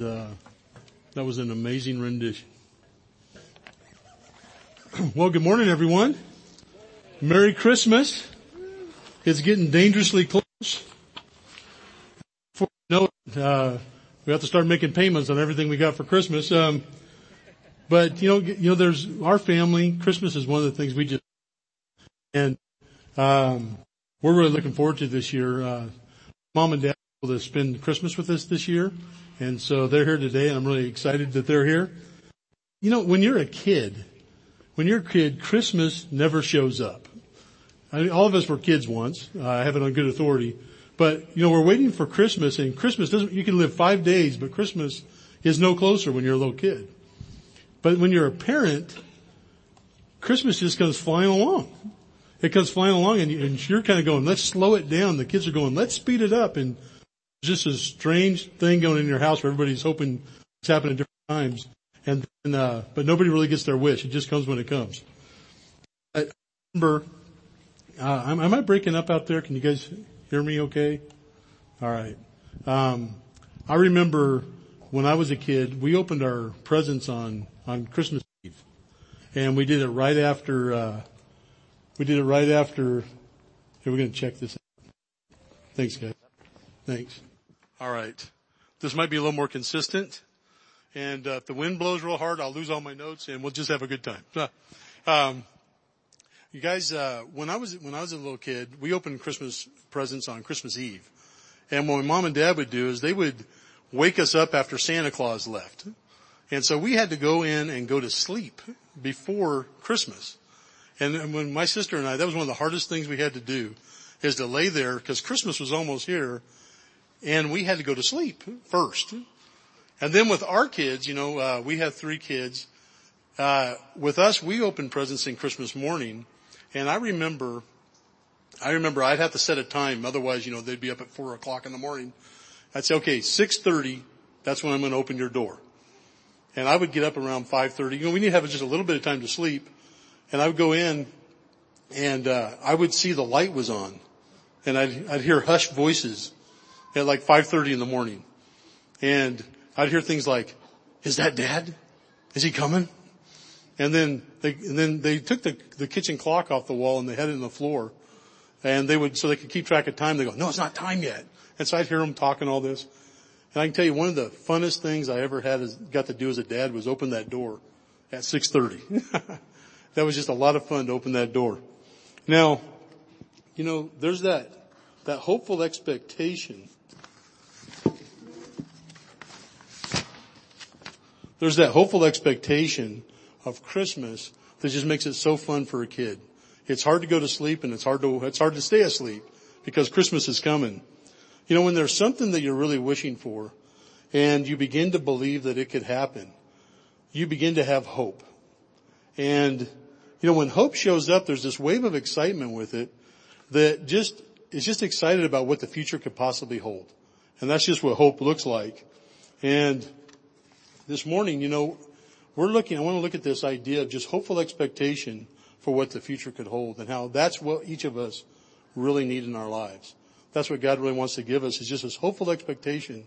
Uh, that was an amazing rendition. well, good morning, everyone. Merry Christmas. It's getting dangerously close. Before we know it, uh, we have to start making payments on everything we got for Christmas. Um, but you know, you know, there's our family. Christmas is one of the things we just and um, we're really looking forward to this year. Uh, mom and dad will spend Christmas with us this year, and so they're here today, and I'm really excited that they're here. You know, when you're a kid, when you're a kid, Christmas never shows up. I mean, all of us were kids once. Uh, I have it on good authority. But, you know, we're waiting for Christmas and Christmas doesn't, you can live five days, but Christmas is no closer when you're a little kid. But when you're a parent, Christmas just comes flying along. It comes flying along and, you, and you're kind of going, let's slow it down. The kids are going, let's speed it up. And just a strange thing going in your house where everybody's hoping it's happening at different times. And then, uh, but nobody really gets their wish. It just comes when it comes. I remember, uh, am, am I breaking up out there? Can you guys hear me okay? All right. Um, I remember when I was a kid, we opened our presents on, on Christmas Eve. And we did it right after, uh, we did it right after, here we're going to check this out. Thanks guys. Thanks. All right. This might be a little more consistent. And uh, if the wind blows real hard, I'll lose all my notes and we'll just have a good time. Um, you guys, uh, when I was when I was a little kid, we opened Christmas presents on Christmas Eve, and what my mom and dad would do is they would wake us up after Santa Claus left, and so we had to go in and go to sleep before Christmas. And when my sister and I, that was one of the hardest things we had to do, is to lay there because Christmas was almost here, and we had to go to sleep first. And then with our kids, you know, uh, we have three kids. Uh, with us, we opened presents in Christmas morning, and I remember, I remember I'd have to set a time, otherwise, you know, they'd be up at four o'clock in the morning. I'd say, okay, six thirty, that's when I'm going to open your door. And I would get up around five thirty. You know, we need to have just a little bit of time to sleep, and I would go in, and uh, I would see the light was on, and I'd I'd hear hushed voices at like 5.30 in the morning. And I'd hear things like, is that dad? Is he coming? And then they, and then they took the, the kitchen clock off the wall and they had it on the floor. And they would, so they could keep track of time. They go, no, it's not time yet. And so I'd hear them talking all this. And I can tell you one of the funnest things I ever had is, got to do as a dad was open that door at 6.30. that was just a lot of fun to open that door. Now, you know, there's that, that hopeful expectation There's that hopeful expectation of Christmas that just makes it so fun for a kid. It's hard to go to sleep and it's hard to, it's hard to stay asleep because Christmas is coming. You know, when there's something that you're really wishing for and you begin to believe that it could happen, you begin to have hope. And, you know, when hope shows up, there's this wave of excitement with it that just, is just excited about what the future could possibly hold. And that's just what hope looks like. And this morning, you know, we're looking, I want to look at this idea of just hopeful expectation for what the future could hold and how that's what each of us really need in our lives. That's what God really wants to give us is just this hopeful expectation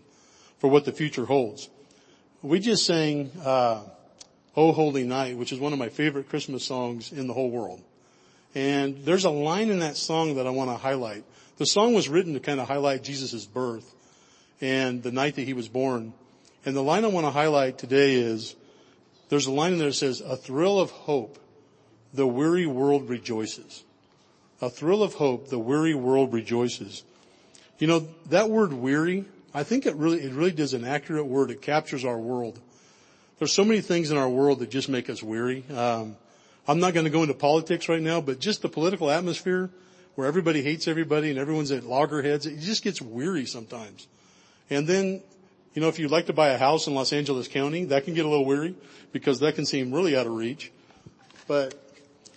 for what the future holds. We just sang, uh, Oh Holy Night, which is one of my favorite Christmas songs in the whole world. And there's a line in that song that I want to highlight. The song was written to kind of highlight Jesus' birth and the night that he was born. And the line I want to highlight today is, there's a line in there that says, a thrill of hope, the weary world rejoices. A thrill of hope, the weary world rejoices. You know, that word weary, I think it really, it really does an accurate word. It captures our world. There's so many things in our world that just make us weary. Um, I'm not going to go into politics right now, but just the political atmosphere where everybody hates everybody and everyone's at loggerheads, it just gets weary sometimes. And then you know, if you'd like to buy a house in Los Angeles County, that can get a little weary because that can seem really out of reach. But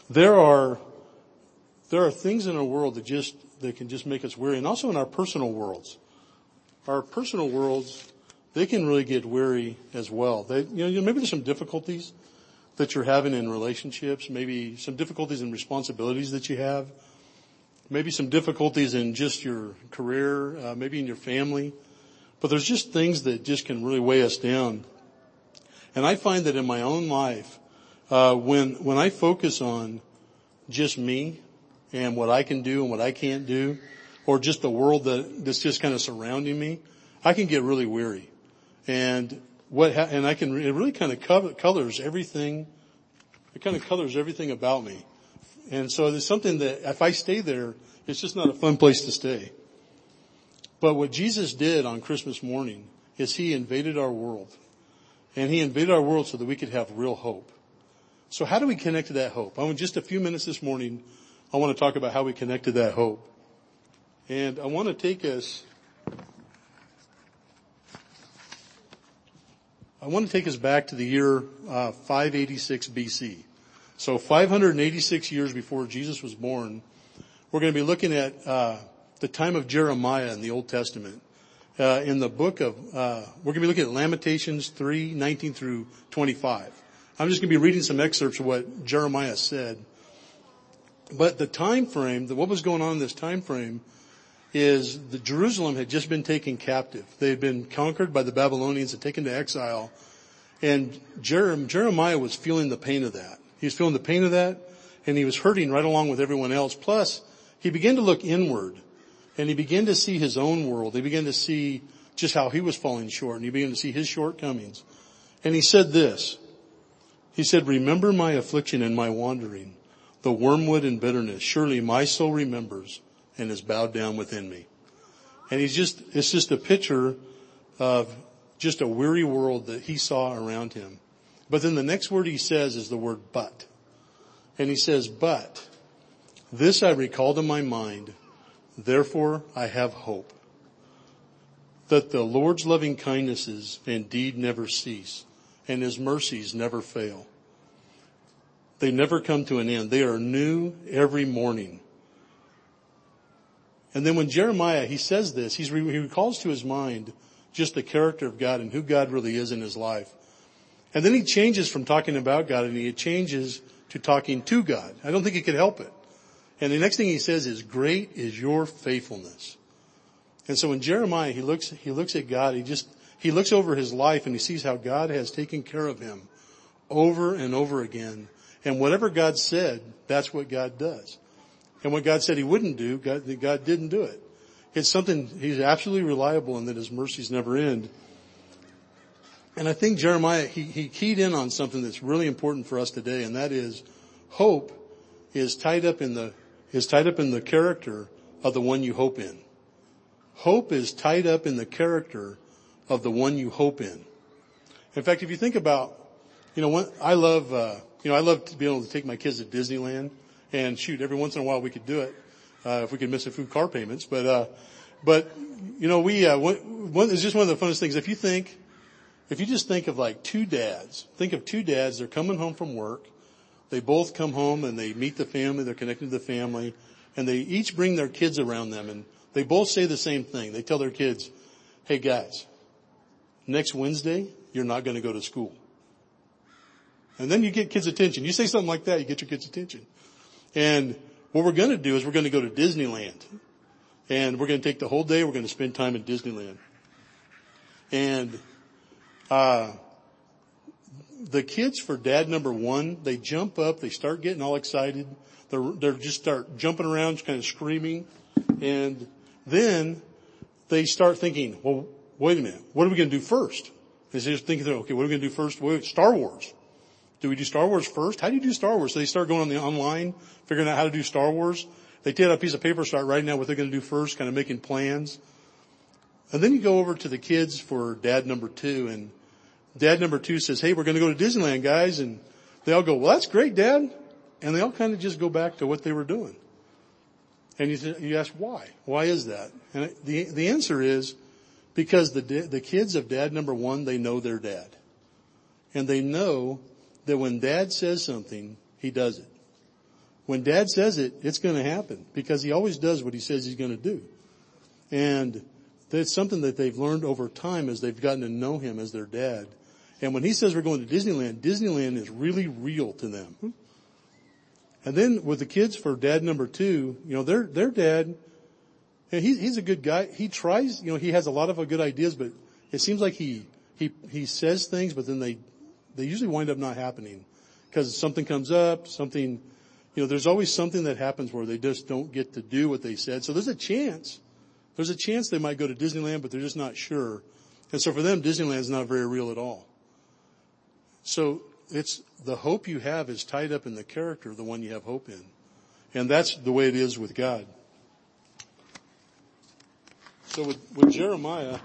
there are, there are things in our world that just, that can just make us weary and also in our personal worlds. Our personal worlds, they can really get weary as well. They, you know, maybe there's some difficulties that you're having in relationships, maybe some difficulties in responsibilities that you have, maybe some difficulties in just your career, uh, maybe in your family But there's just things that just can really weigh us down. And I find that in my own life, uh, when, when I focus on just me and what I can do and what I can't do, or just the world that, that's just kind of surrounding me, I can get really weary. And what, ha- and I can, it really kind of colors everything, it kind of colors everything about me. And so there's something that if I stay there, it's just not a fun place to stay. But what Jesus did on Christmas morning is he invaded our world. And he invaded our world so that we could have real hope. So how do we connect to that hope? I want just a few minutes this morning, I want to talk about how we connect to that hope. And I want to take us, I want to take us back to the year uh, 586 BC. So 586 years before Jesus was born, we're going to be looking at uh, the time of Jeremiah in the Old Testament. Uh, in the book of, uh, we're going to be looking at Lamentations 3, 19 through 25. I'm just going to be reading some excerpts of what Jeremiah said. But the time frame, the, what was going on in this time frame is the Jerusalem had just been taken captive. They had been conquered by the Babylonians and taken to exile. And Jeremiah was feeling the pain of that. He was feeling the pain of that and he was hurting right along with everyone else. Plus, he began to look inward and he began to see his own world. He began to see just how he was falling short and he began to see his shortcomings. And he said this, he said, remember my affliction and my wandering, the wormwood and bitterness. Surely my soul remembers and is bowed down within me. And he's just, it's just a picture of just a weary world that he saw around him. But then the next word he says is the word but. And he says, but this I recall to my mind, therefore I have hope that the Lord's loving kindnesses indeed never cease and his mercies never fail. They never come to an end. They are new every morning. And then when Jeremiah, he says this, he recalls to his mind just the character of God and who God really is in his life. And then he changes from talking about God and he changes to talking to God. I don't think he could help it. And the next thing he says is, great is your faithfulness. And so in Jeremiah, he looks, he looks at God, he just, he looks over his life and he sees how God has taken care of him over and over again. And whatever God said, that's what God does. And what God said he wouldn't do, God, God didn't do it. It's something, he's absolutely reliable and that his mercies never end. And I think Jeremiah, he, he keyed in on something that's really important for us today, and that is hope is tied up in the, is tied up in the character of the one you hope in. Hope is tied up in the character of the one you hope in. In fact, if you think about, you know, when, I love, uh, you know, I love to be able to take my kids to Disneyland and shoot every once in a while we could do it, uh, if we could miss a few car payments, but, uh, but, you know, we, uh, one, it's just one of the funnest things. If you think, if you just think of like two dads, think of two dads, they're coming home from work. They both come home and they meet the family, they're connected to the family, and they each bring their kids around them and they both say the same thing. They tell their kids, hey guys, next Wednesday, you're not going to go to school. And then you get kids' attention. You say something like that, you get your kids' attention. And what we're going to do is we're going to go to Disneyland. And we're going to take the whole day, we're going to spend time in Disneyland. And uh, the kids for dad number one, they jump up, they start getting all excited. They're, they're just start jumping around, just kind of screaming. And then they start thinking, well, wait a minute, what are we going to do first? They just thinking, okay, what are we going to do first? Wait, Star Wars. Do we do Star Wars first? How do you do Star Wars? So they start going on the online, figuring out how to do Star Wars. They take out a piece of paper, start writing out what they're going to do first, kind of making plans. And then you go over to the kids for dad number two and dad number two says, hey, we're going to go to Disneyland guys. And they all go, well, that's great, dad. And they all kind of just go back to what they were doing. And you, you ask why? Why is that? And the, the answer is because the, the kids of dad number one, they know their dad. And they know that when dad says something, he does it. When dad says it, it's going to happen because he always does what he says he's going to do. And that's something that they've learned over time as they've gotten to know him as their dad. And when he says we're going to Disneyland, Disneyland is really real to them. Hmm. And then with the kids for dad number two, you know, their, their dad, And he, he's a good guy. He tries, you know, he has a lot of good ideas, but it seems like he, he, he says things, but then they, they usually wind up not happening because something comes up, something, you know, there's always something that happens where they just don't get to do what they said. So there's a chance, there's a chance they might go to Disneyland, but they're just not sure. And so for them, Disneyland is not very real at all. So it's the hope you have is tied up in the character of the one you have hope in. And that's the way it is with God. So with, with Jeremiah,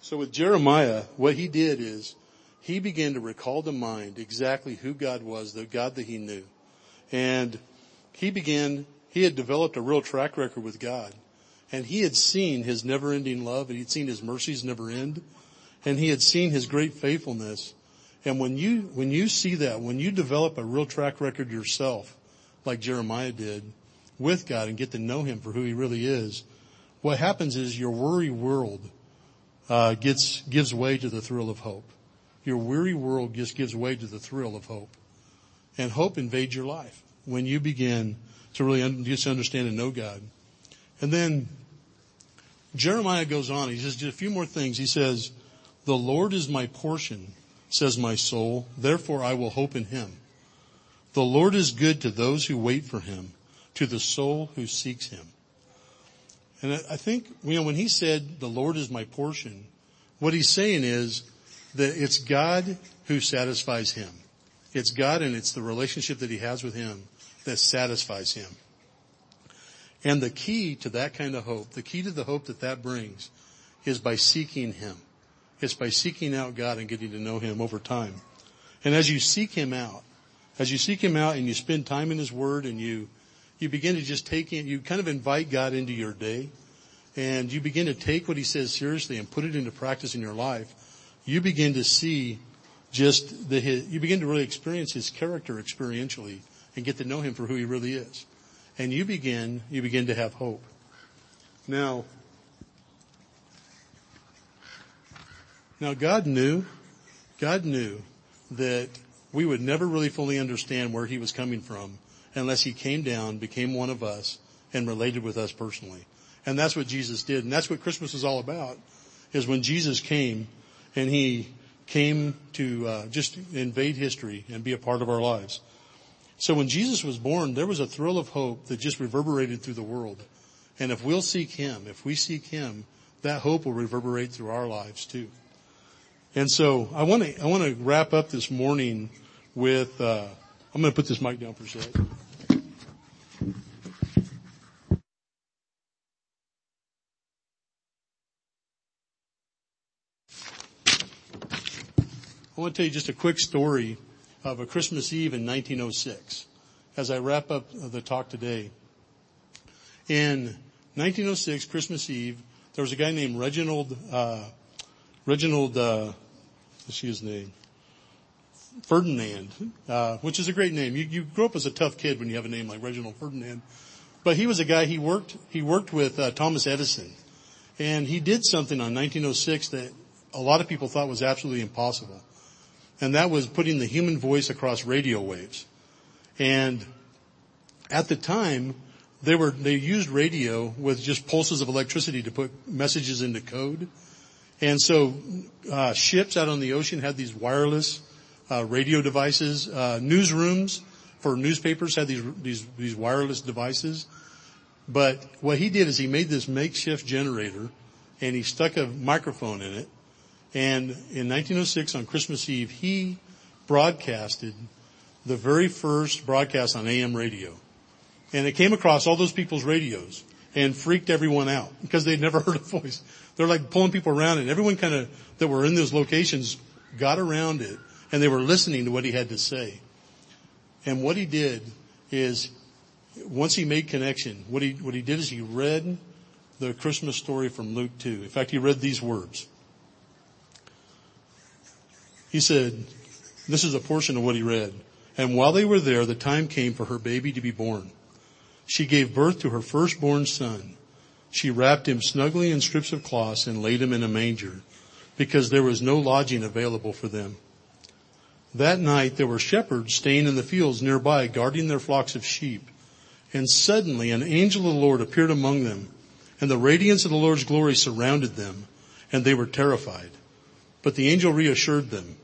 so with Jeremiah, what he did is he began to recall to mind exactly who God was, the God that he knew. And he began, he had developed a real track record with God. And he had seen his never ending love and he'd seen his mercies never end. And he had seen his great faithfulness. And when you, when you see that, when you develop a real track record yourself, like Jeremiah did, with God and get to know him for who he really is, what happens is your worry world, uh, gets, gives way to the thrill of hope. Your weary world just gives way to the thrill of hope. And hope invades your life when you begin to really just understand and know God. And then Jeremiah goes on. He says just a few more things. He says, the Lord is my portion, says my soul. Therefore I will hope in him. The Lord is good to those who wait for him, to the soul who seeks him. And I think, you know, when he said, the Lord is my portion, what he's saying is, that it's God who satisfies him. It's God and it's the relationship that he has with him that satisfies him. And the key to that kind of hope, the key to the hope that that brings is by seeking him. It's by seeking out God and getting to know him over time. And as you seek him out, as you seek him out and you spend time in his word and you, you begin to just take in, you kind of invite God into your day and you begin to take what he says seriously and put it into practice in your life you begin to see just the, you begin to really experience his character experientially and get to know him for who he really is. And you begin, you begin to have hope. Now, now God knew, God knew that we would never really fully understand where he was coming from unless he came down, became one of us, and related with us personally. And that's what Jesus did. And that's what Christmas is all about, is when Jesus came, and he came to uh, just invade history and be a part of our lives. So when Jesus was born, there was a thrill of hope that just reverberated through the world. And if we'll seek him, if we seek him, that hope will reverberate through our lives too. And so I want to I want to wrap up this morning with uh, I'm going to put this mic down for a second. I want to tell you just a quick story of a Christmas Eve in 1906 as I wrap up the talk today. In 1906, Christmas Eve, there was a guy named Reginald, uh, Reginald, uh, let's his name, Ferdinand, uh, which is a great name. You, you grow up as a tough kid when you have a name like Reginald Ferdinand. But he was a guy, he worked, he worked with uh, Thomas Edison. And he did something on 1906 that a lot of people thought was absolutely impossible and that was putting the human voice across radio waves. And at the time, they were, they used radio with just pulses of electricity to put messages into code. And so, uh, ships out on the ocean had these wireless, uh, radio devices, uh, newsrooms for newspapers had these, these, these wireless devices. But what he did is he made this makeshift generator and he stuck a microphone in it and in 1906 on Christmas Eve, he broadcasted the very first broadcast on AM radio. And it came across all those people's radios and freaked everyone out because they'd never heard a voice. They're like pulling people around and everyone kind of that were in those locations got around it and they were listening to what he had to say. And what he did is once he made connection, what he, what he did is he read the Christmas story from Luke 2. In fact, he read these words. He said, this is a portion of what he read. And while they were there, the time came for her baby to be born. She gave birth to her firstborn son. She wrapped him snugly in strips of cloth and laid him in a manger because there was no lodging available for them. That night there were shepherds staying in the fields nearby guarding their flocks of sheep. And suddenly an angel of the Lord appeared among them, and the radiance of the Lord's glory surrounded them, and they were terrified. But the angel reassured them.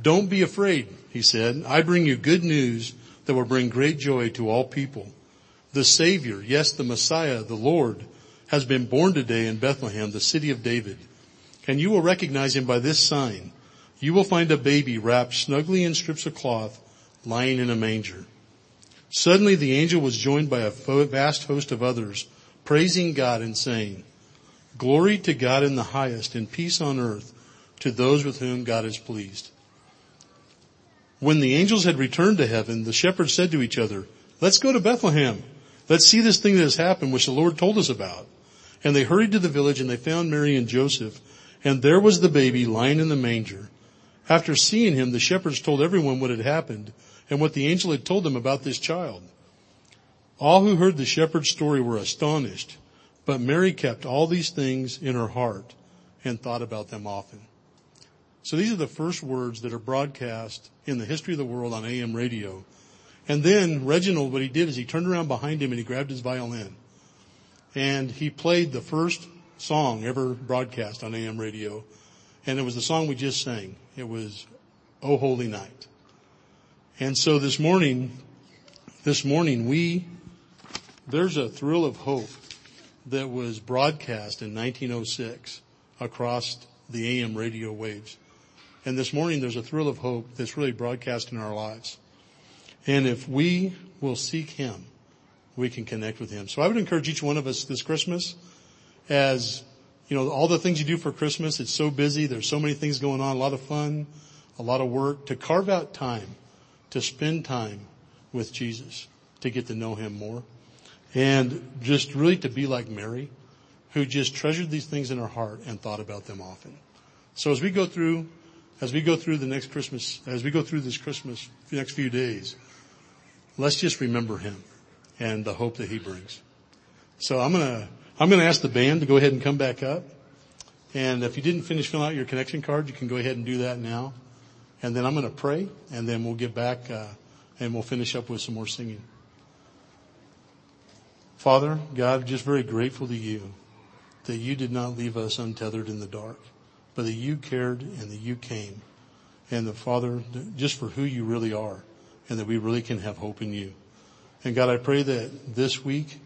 Don't be afraid, he said. I bring you good news that will bring great joy to all people. The Savior, yes, the Messiah, the Lord, has been born today in Bethlehem, the city of David. And you will recognize him by this sign. You will find a baby wrapped snugly in strips of cloth lying in a manger. Suddenly the angel was joined by a vast host of others, praising God and saying, Glory to God in the highest and peace on earth to those with whom God is pleased. When the angels had returned to heaven, the shepherds said to each other, let's go to Bethlehem. Let's see this thing that has happened, which the Lord told us about. And they hurried to the village and they found Mary and Joseph, and there was the baby lying in the manger. After seeing him, the shepherds told everyone what had happened and what the angel had told them about this child. All who heard the shepherd's story were astonished, but Mary kept all these things in her heart and thought about them often. So these are the first words that are broadcast in the history of the world on AM radio. And then Reginald, what he did is he turned around behind him and he grabbed his violin and he played the first song ever broadcast on AM radio. And it was the song we just sang. It was, Oh Holy Night. And so this morning, this morning we, there's a thrill of hope that was broadcast in 1906 across the AM radio waves. And this morning there's a thrill of hope that's really broadcast in our lives. And if we will seek Him, we can connect with Him. So I would encourage each one of us this Christmas as, you know, all the things you do for Christmas, it's so busy. There's so many things going on, a lot of fun, a lot of work to carve out time to spend time with Jesus, to get to know Him more, and just really to be like Mary, who just treasured these things in her heart and thought about them often. So as we go through, as we go through the next Christmas, as we go through this Christmas, the next few days, let's just remember Him and the hope that He brings. So I'm gonna, I'm gonna ask the band to go ahead and come back up. And if you didn't finish filling out your connection card, you can go ahead and do that now and then I'm to pray, and then we'll get back uh, and we'll finish up with some more singing. Father, God, just very grateful to you that you did not leave us untethered in the dark, but that you cared and that you came. And the Father, just for who you really are, and that we really can have hope in you. And God, I pray that this week,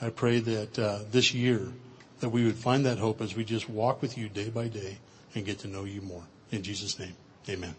I pray that uh, this year, that we would find that hope as we just walk with you day by day and get to know you more. In Jesus' name, amen.